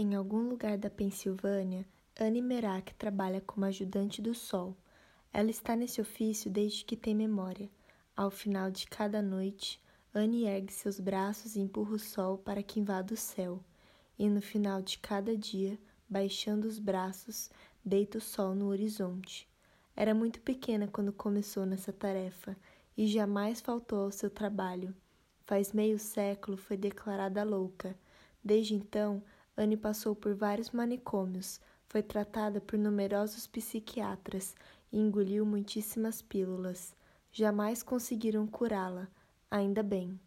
Em algum lugar da Pensilvânia, Anne Merak trabalha como ajudante do sol. Ela está nesse ofício desde que tem memória. Ao final de cada noite, Anne ergue seus braços e empurra o sol para que invada o céu. E no final de cada dia, baixando os braços, deita o sol no horizonte. Era muito pequena quando começou nessa tarefa e jamais faltou ao seu trabalho. Faz meio século foi declarada louca. Desde então, Anne passou por vários manicômios, foi tratada por numerosos psiquiatras e engoliu muitíssimas pílulas. Jamais conseguiram curá-la, ainda bem.